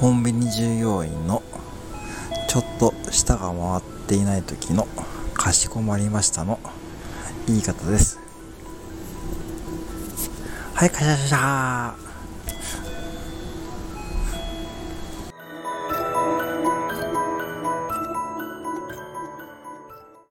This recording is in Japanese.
コンビニ従業員のちょっと舌が回っていない時のかしこまりましたの言い方です。はい、カシャシャシャ。